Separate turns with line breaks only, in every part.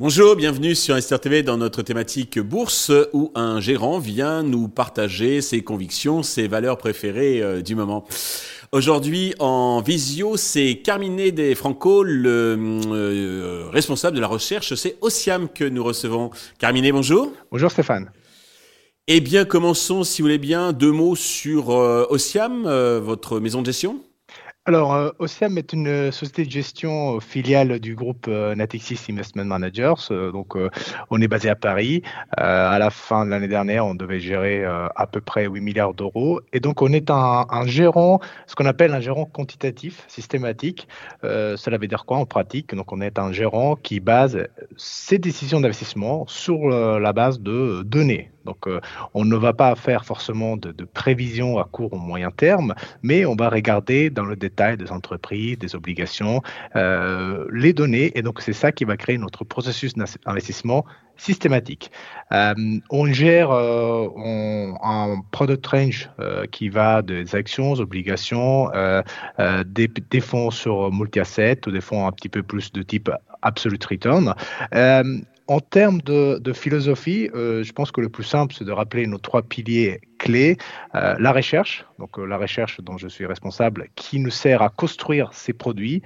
Bonjour, bienvenue sur Esther TV dans notre thématique bourse où un gérant vient nous partager ses convictions, ses valeurs préférées euh, du moment. Aujourd'hui en visio, c'est Carmine De Franco, le euh, responsable de la recherche. C'est Osiam que nous recevons. Carmine, bonjour.
Bonjour Stéphane.
Eh bien, commençons, si vous voulez bien, deux mots sur euh, Osiam, votre maison de gestion.
Alors, euh, OCM est une euh, société de gestion euh, filiale du groupe Natixis Investment Managers. donc, on est basé à Paris. à la fin de l'année dernière, on devait gérer à peu près 8 milliards d'euros. Et donc, on est un, gérant, ce qu'on appelle un gérant quantitatif, systématique. cela veut dire quoi en pratique? Donc, on est un gérant qui base ses décisions d'investissement sur la base de données. Donc, on ne va pas faire forcément de, de prévision à court ou moyen terme, mais on va regarder dans le détail des entreprises, des obligations, euh, les données. Et donc, c'est ça qui va créer notre processus d'investissement systématique. Euh, on gère euh, un product range qui va des actions, obligations, des, des, fonds sur multi-assets ou des fonds un petit peu plus de type absolute return. En termes de, philosophie, euh, je pense que le plus simple, c'est de rappeler nos trois piliers clés. Euh, la recherche, donc euh, la recherche dont je suis responsable, qui nous sert à construire ces produits.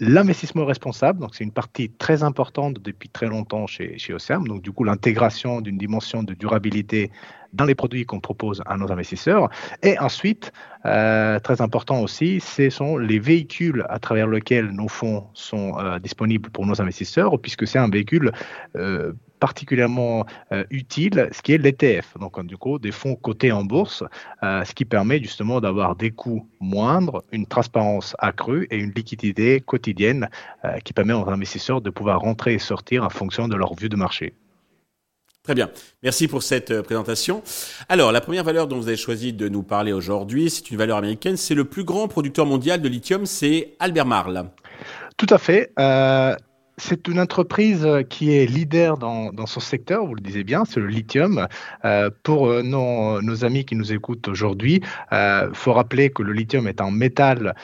L'investissement responsable, donc c'est une partie très importante depuis très longtemps chez, chez. Donc du coup, l'intégration d'une dimension de durabilité dans les produits qu'on propose à nos investisseurs. Et ensuite, euh, très important aussi, ce sont les véhicules à travers lesquels nos fonds sont euh, disponibles pour nos investisseurs, puisque c'est un véhicule euh, particulièrement utile, ce qui est l'ETF, donc du coup des fonds cotés en bourse, ce qui permet justement d'avoir des coûts moindres, une transparence accrue et une liquidité quotidienne qui permet aux investisseurs de pouvoir rentrer et sortir en fonction de leur vue de marché.
Très bien. Merci pour cette euh, présentation. Alors, la première valeur dont vous avez choisi de nous parler aujourd'hui, c'est une valeur américaine. C'est le plus grand producteur mondial de lithium, c'est Albert Marle.
Tout à fait. Euh, c'est une entreprise qui est leader dans, son secteur, vous le disiez bien, c'est le lithium. Euh, pour euh, nos, amis qui nous écoutent aujourd'hui, il euh, faut rappeler que le lithium est un métal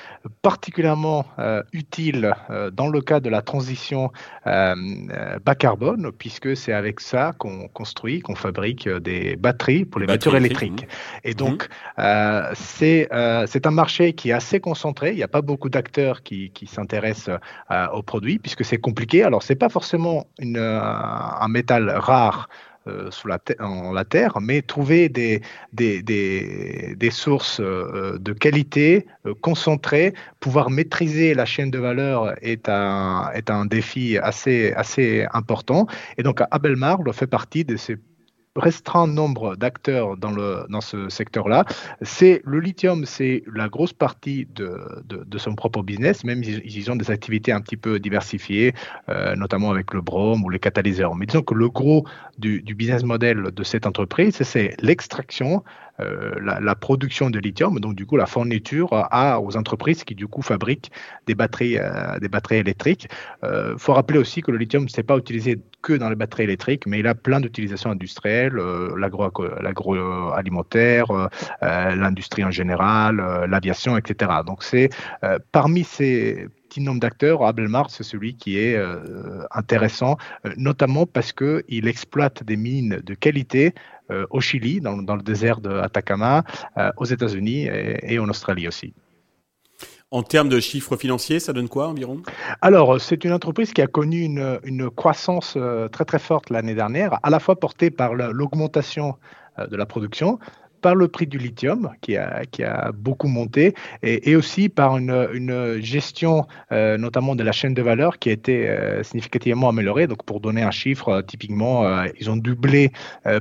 particulièrement utile dans le cas de la transition bas carbone, puisque c'est avec ça qu'on construit, qu'on fabrique des batteries pour les voitures électriques. Et donc, mmh. c'est un marché qui est assez concentré, il n'y a pas beaucoup d'acteurs qui, qui s'intéressent aux produits, puisque c'est compliqué alors, ce n'est pas forcément euh, un métal rare euh, sous la Terre, mais trouver des, sources euh, de qualité concentrées, pouvoir maîtriser la chaîne de valeur est un, est un défi assez, assez important. Et donc, Abelmar fait partie de ces restreint nombre d'acteurs dans, le, dans ce secteur-là. C'est le lithium, c'est la grosse partie de, de, son propre business, même ils, ont des activités un petit peu diversifiées, euh, notamment avec le brome ou les catalyseurs. Mais disons que le gros du, du business model de cette entreprise, c'est l'extraction, euh, la, production de lithium, donc du coup la fourniture à, aux entreprises qui du coup fabriquent des batteries, euh, des batteries électriques. Il euh, faut rappeler aussi que le lithium ne s'est pas utilisé que dans les batteries électriques, mais il a plein d'utilisations industrielles, l'agroalimentaire, l'industrie en général, l'aviation, etc. Donc c'est parmi ces petit nombre d'acteurs, Abelmar, c'est celui qui est intéressant, notamment parce qu'il exploite des mines de qualité euh, au Chili, dans, le désert de Atacama, euh, aux États-Unis et, en Australie aussi.
En termes de chiffres financiers, ça donne quoi environ?
Alors, c'est une entreprise qui a connu une, une croissance euh, très très forte l'année dernière, à la fois portée par l'augmentation de la production, par le prix du lithium qui a, qui a beaucoup monté et, aussi par une, une gestion euh, notamment de la chaîne de valeur qui a été euh, significativement améliorée. Donc pour donner un chiffre, euh, typiquement, ils ont doublé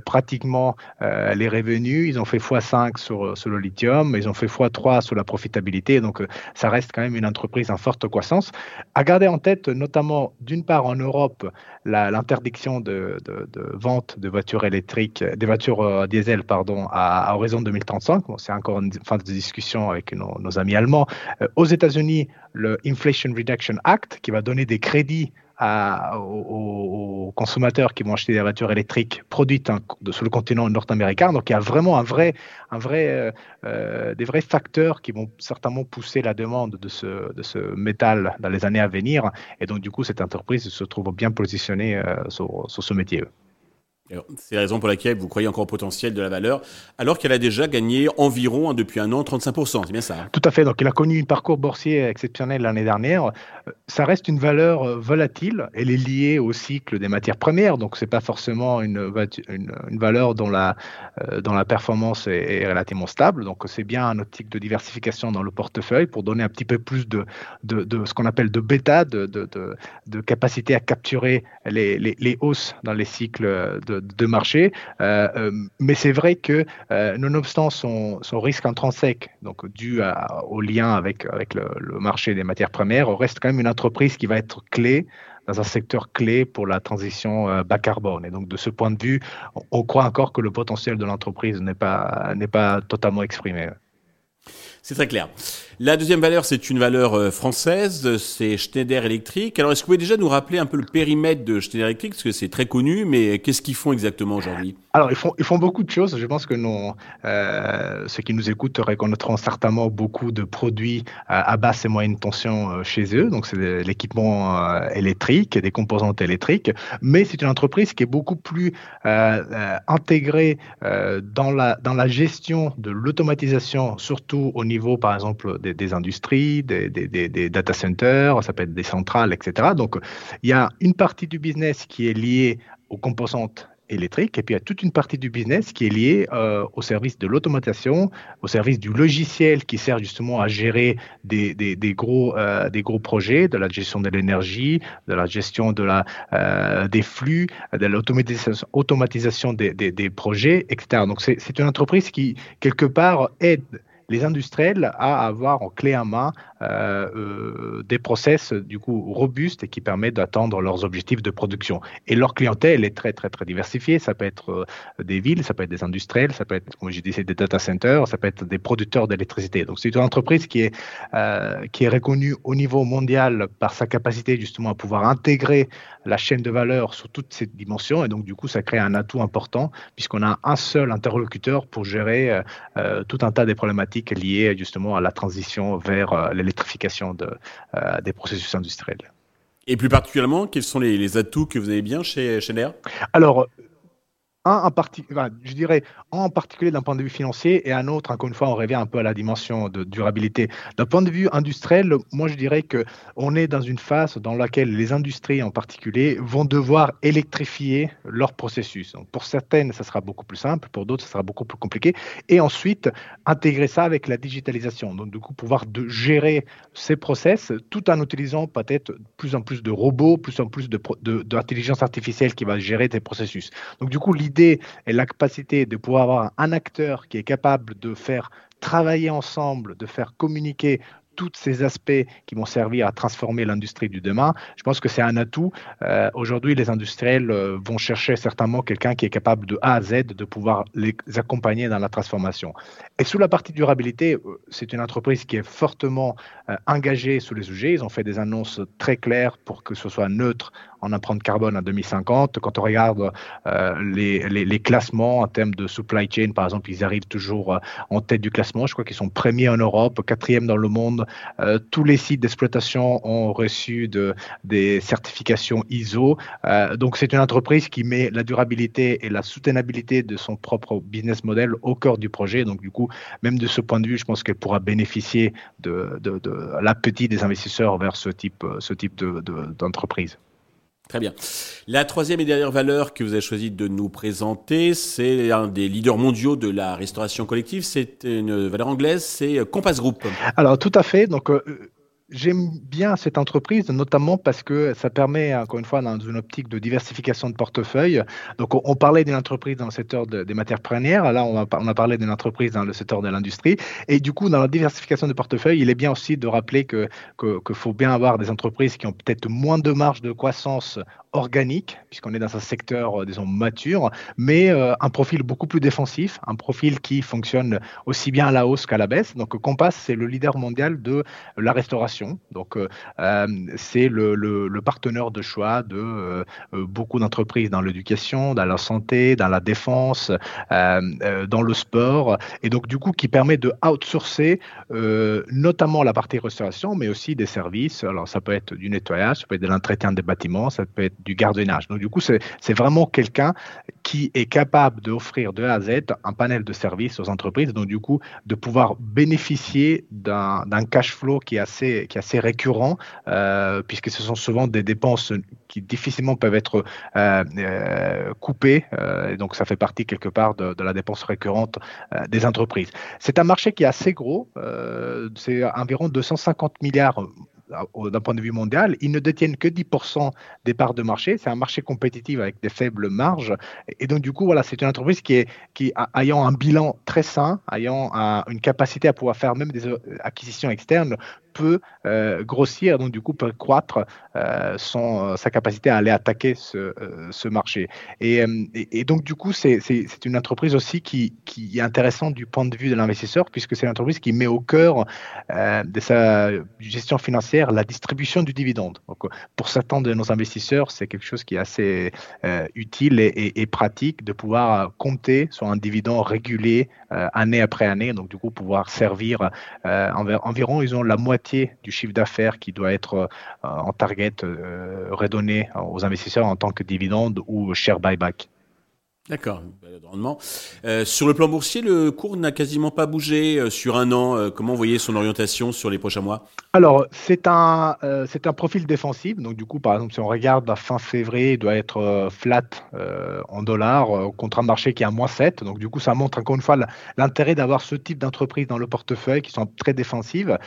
pratiquement les revenus, ils ont fait x5 sur, sur le lithium, ils ont fait x3 sur la profitabilité. Donc ça reste quand même une entreprise en forte croissance. À garder en tête notamment d'une part en Europe l'interdiction de, de, de, vente de voitures électriques, des voitures diesel pardon, à à horizon 2035. c'est encore une fin de discussion avec nos, amis allemands. Euh, aux États-Unis, le Inflation Reduction Act, qui va donner des crédits aux, consommateurs qui vont acheter des voitures électriques produites sur le continent nord-américain. Donc il y a vraiment un vrai, un vrai, des vrais facteurs qui vont certainement pousser la demande de ce, de ce métal dans les années à venir. Et donc du coup, cette entreprise se trouve bien positionnée sur, sur ce métier.
C'est la raison pour laquelle vous croyez encore au potentiel de la valeur, alors qu'elle a déjà gagné environ, hein, depuis un an, 35%. C'est bien ça hein?
Tout à fait. Donc, il a connu un parcours boursier exceptionnel l'année dernière. Ça reste une valeur euh, volatile. Elle est liée au cycle des matières premières. Donc, ce n'est pas forcément une, valeur dont la, euh, performance est, relativement stable. Donc, c'est bien un optique de diversification dans le portefeuille pour donner un petit peu plus de, ce qu'on appelle de bêta, de, capacité à capturer les, hausses dans les cycles de marché. Euh, mais c'est vrai que, nonobstant son, risque intrinsèque, donc dû au lien avec, avec le, marché des matières premières, reste quand même une entreprise qui va être clé dans un secteur clé pour la transition bas carbone. Et donc, de ce point de vue, on, croit encore que le potentiel de l'entreprise n'est pas, n'est pas totalement exprimé.
C'est très clair. La deuxième valeur, c'est une valeur euh, française, c'est Schneider Electric. Alors, est-ce que vous pouvez déjà nous rappeler un peu le périmètre de Schneider Electric? Parce que c'est très connu, mais qu'est-ce qu'ils font exactement aujourd'hui?
Alors, ils font, ils font beaucoup de choses. Je pense que non, euh, ceux qui nous écoutent reconnaîtront certainement beaucoup de produits à basse et moyenne tension euh, chez eux. Donc, c'est l'équipement électrique, des composantes électriques. Mais c'est une entreprise qui est beaucoup plus intégrée dans, la, dans la gestion de l'automatisation, surtout au niveau, par exemple, des, industries, des, data centers, ça peut être des centrales, etc. Donc, il y a une partie du business qui est liée aux composantes électriques, et puis il y a toute une partie du business qui est liée euh, au service de l'automatisation, au service du logiciel qui sert justement à gérer des, gros, euh, des gros projets, de la gestion de l'énergie, de la gestion de la, euh, des flux, de l'automatisation automatisation des, des, projets, etc. Donc c'est une entreprise qui, quelque part, aide les industriels à avoir en clé en main euh, euh, des process du coup robustes et qui permettent d'atteindre leurs objectifs de production. Et leur clientèle est très très très diversifiée. Ça peut être euh, des villes, ça peut être des industriels, ça peut être, comme je disais, des data centers, ça peut être des producteurs d'électricité. Donc c'est une entreprise qui est qui est reconnue au niveau mondial par sa capacité justement à pouvoir intégrer la chaîne de valeur sur toutes ces dimensions. Et donc du coup, ça crée un atout important puisqu'on a un seul interlocuteur pour gérer tout un tas de problématiques liées justement à la transition vers euh, l'électrification de, euh, des processus industriels.
Et plus particulièrement, quels sont les, atouts que vous avez bien chez, chez
Alors, un en je dirais en particulier d'un point de vue financier et un autre, encore une fois, on revient un peu à la dimension de durabilité. D'un point de vue industriel, moi je dirais que on est dans une phase dans laquelle les industries en particulier vont devoir électrifier leur processus. Donc, pour certaines, ça sera beaucoup plus simple, pour d'autres, ça sera beaucoup plus compliqué. Et ensuite, intégrer ça avec la digitalisation. Donc, du coup, pouvoir de gérer ces process tout en utilisant peut-être plus en plus de robots, plus en plus d'intelligence de, artificielle qui va gérer ces processus. Donc, du coup, et la capacité de pouvoir avoir un acteur qui est capable de faire travailler ensemble, de faire communiquer tous ces aspects qui vont servir à transformer l'industrie du demain, je pense que c'est un atout. Euh, aujourd'hui, les industriels euh, vont chercher certainement quelqu'un qui est capable de A à Z de pouvoir les accompagner dans la transformation. Et sous la partie durabilité, euh, c'est une entreprise qui est fortement engagée sous les sujets. Ils ont fait des annonces très claires pour que ce soit neutre en empreinte carbone en 2050. Quand on regarde les, les, classements en termes de supply chain, par exemple, ils arrivent toujours en tête du classement. Je crois qu'ils sont premiers en Europe, quatrième dans le monde euh, tous les sites d'exploitation ont reçu de, des certifications ISO. Euh, donc c'est une entreprise qui met la durabilité et la soutenabilité de son propre business model au cœur du projet. Donc du coup, même de ce point de vue, je pense qu'elle pourra bénéficier de, l'appétit des investisseurs vers ce type, ce type d'entreprise.
Très bien. La troisième et dernière valeur que vous avez choisi de nous présenter, c'est un des leaders mondiaux de la restauration collective. C'est une valeur anglaise, c'est Compass Group.
Alors tout à fait. Donc euh, J'aime bien cette entreprise, notamment parce que ça permet, encore une fois, dans une optique de diversification de portefeuille. Donc, on, parlait d'une entreprise dans le secteur des matières premières. Là, on a, parlé d'une entreprise dans le secteur de l'industrie. Et du coup, dans la diversification de portefeuille, il est bien aussi de rappeler que qu'il faut bien avoir des entreprises qui ont peut-être moins de marge de croissance organique, puisqu'on est dans un secteur, euh, disons, mature, mais euh, un profil beaucoup plus défensif, un profil qui fonctionne aussi bien à la hausse qu'à la baisse. Donc, Compass, c'est le leader mondial de la restauration Donc, c'est le, partenaire de choix de beaucoup d'entreprises dans l'éducation, dans la santé, dans la défense, dans le sport, et donc du coup qui permet de outsourcer notamment la partie restauration, mais aussi des services. Alors, ça peut être du nettoyage, ça peut être de l'entretien des bâtiments, ça peut être du gardiennage. Donc, du coup, c'est vraiment quelqu'un qui est capable d'offrir de A à Z un panel de services aux entreprises, donc du coup, de pouvoir bénéficier d'un cash flow qui est assez, qui est assez récurrent, euh, puisque ce sont souvent des dépenses qui difficilement peuvent être euh, euh, coupées, et donc ça fait partie quelque part de, la dépense récurrente des entreprises. C'est un marché qui est assez gros, c'est environ 250 milliards d'un point de vue mondial, ils ne détiennent que 10% des parts de marché. C'est un marché compétitif avec des faibles marges. Et donc, du coup, voilà, c'est une entreprise qui, est, qui ayant un bilan très sain, ayant une capacité à pouvoir faire même des acquisitions externes, euh, grossir, donc du coup peut croître euh, son, sa capacité à aller attaquer ce, marché. Et, donc du coup, c'est une entreprise aussi qui, qui, est intéressante du point de vue de l'investisseur, puisque c'est une entreprise qui met au cœur de sa gestion financière la distribution du dividende. Pour certains de nos investisseurs, c'est quelque chose qui est assez euh, utile et, pratique de pouvoir compter sur un dividende régulier euh, année après année. Donc, du coup, pouvoir servir euh, environ, ils ont la moitié du chiffre d'affaires qui doit être en target redonné aux investisseurs en tant que dividende ou share buyback.
D'accord, rendement. Euh, sur le plan boursier, le cours n'a quasiment pas bougé euh, sur un an. Euh, comment vous son orientation sur les prochains mois?
Alors, c'est un, c'est un profil défensif. Donc, du coup, par exemple, si on regarde la fin février, il doit être flat en dollars contre un marché qui est à moins 7. Donc, du coup, ça montre encore une fois l'intérêt d'avoir ce type d'entreprise dans le portefeuille qui sont très défensives.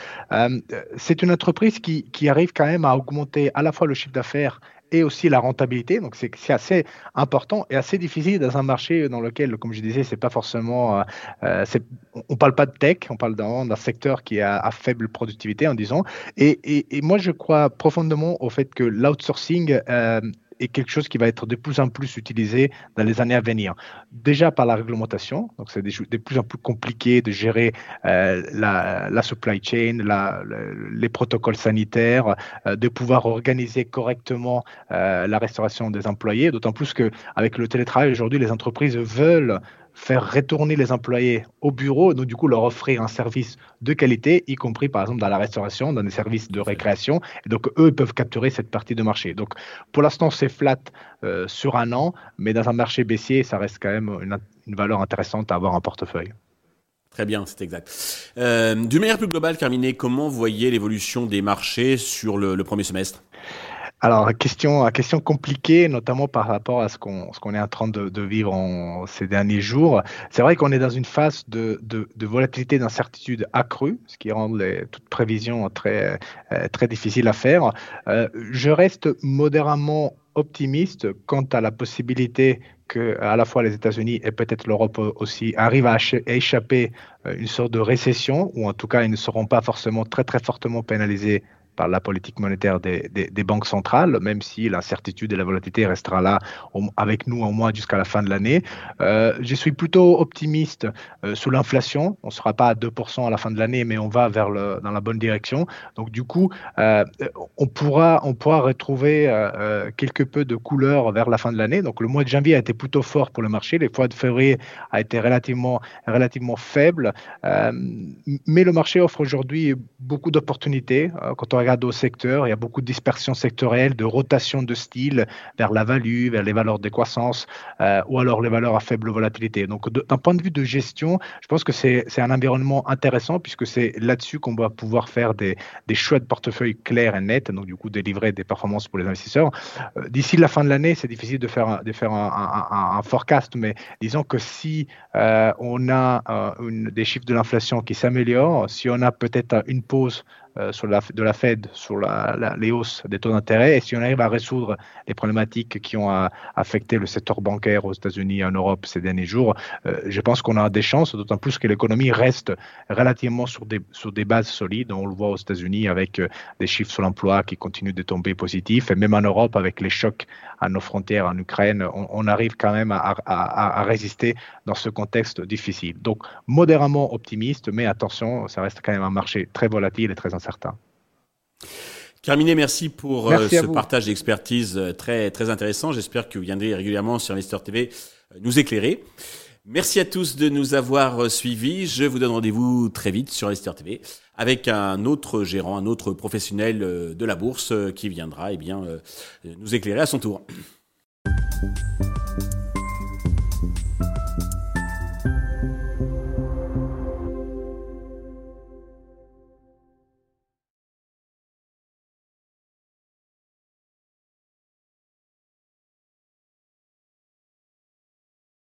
c'est une entreprise qui, qui arrive quand même à augmenter à la fois le chiffre d'affaires et aussi la rentabilité. Donc c'est assez important et assez difficile dans un marché dans lequel, comme je disais, c'est pas forcément, euh, euh on parle pas de tech, on parle d'un secteur qui a à, faible productivité en disant. Et, et, moi je crois profondément au fait que l'outsourcing euh, est quelque chose qui va être de plus en plus utilisé dans les années à venir. Déjà par la réglementation, donc c'est de plus en plus compliqué de gérer euh, la, supply chain, les protocoles sanitaires, euh, de pouvoir organiser correctement euh, la restauration des employés, d'autant plus qu'avec le télétravail aujourd'hui, les entreprises veulent faire retourner les employés au bureau, donc du coup leur offrir un service de qualité, y compris par exemple dans la restauration, dans des services de récréation. Et donc eux peuvent capturer cette partie de marché. Donc pour l'instant c'est flat euh, sur un an, mais dans un marché baissier, ça reste quand même une, valeur intéressante à avoir en portefeuille.
Très bien, c'est exact. Euh, D'une manière plus globale, Carminé, comment voyez l'évolution des marchés sur le premier semestre?
Alors, question, question compliquée, notamment par rapport à ce qu'on est en train de, vivre ces derniers jours. C'est vrai qu'on est dans une phase de, volatilité, d'incertitude accrue, ce qui rend les, toute prévision très, euh, très difficile à faire. Euh, je reste modérément optimiste quant à la possibilité que à la fois les États-Unis et peut-être l'Europe aussi arrivent à échapper euh, une sorte de récession, ou en tout cas ils ne seront pas forcément très très fortement pénalisés par la politique monétaire des, banques centrales, même si l'incertitude et la volatilité restera là avec nous au moins jusqu'à la fin de l'année. Euh, je suis plutôt optimiste euh, sous l'inflation. On ne sera pas à 2% à la fin de l'année, mais on va vers dans la bonne direction. Donc du coup, euh, on, pourra, on pourra retrouver quelque peu de couleur vers la fin de l'année. Donc le mois de janvier a été plutôt fort pour le marché. Les mois de février a été relativement, relativement faible. mais le marché offre aujourd'hui beaucoup d'opportunités. quand on regarde au secteur, il y a beaucoup de dispersion sectorielle, de rotation de style vers la value, vers les valeurs de croissance euh, ou alors les valeurs à faible volatilité. Donc, d'un point de vue de gestion, je pense que c'est un environnement intéressant puisque c'est là-dessus qu'on va pouvoir faire des, des choix de portefeuille clairs et nets, donc du coup délivrer des performances pour les investisseurs. Euh, d'ici la fin de l'année, c'est difficile de faire, de faire un, un, forecast, mais disons que si euh, on a des chiffres de l'inflation qui s'améliorent, si on a peut-être une pause sur la, de la Fed sur les hausses des taux d'intérêt et si on arrive à résoudre les problématiques qui ont affecté le secteur bancaire aux États-Unis et en Europe ces derniers jours, euh, je pense qu'on a des chances, d'autant plus que l'économie reste relativement sur des, sur des bases solides. On le voit aux États-Unis avec euh, des chiffres sur l'emploi qui continuent de tomber positifs et même en Europe avec les chocs à nos frontières en Ukraine, on, arrive quand même à, à, à, résister dans ce contexte difficile. Donc modérément optimiste, mais attention, ça reste quand même un marché très volatile et très incertain.
Carminé, merci pour ce partage d'expertise très, très intéressant. J'espère que vous viendrez régulièrement sur Investor TV nous éclairer. Merci à tous de nous avoir suivis. Je vous donne rendez-vous très vite sur Lester TV avec un autre gérant, un autre professionnel euh, de la bourse euh, qui viendra eh bien, euh, nous éclairer à son tour.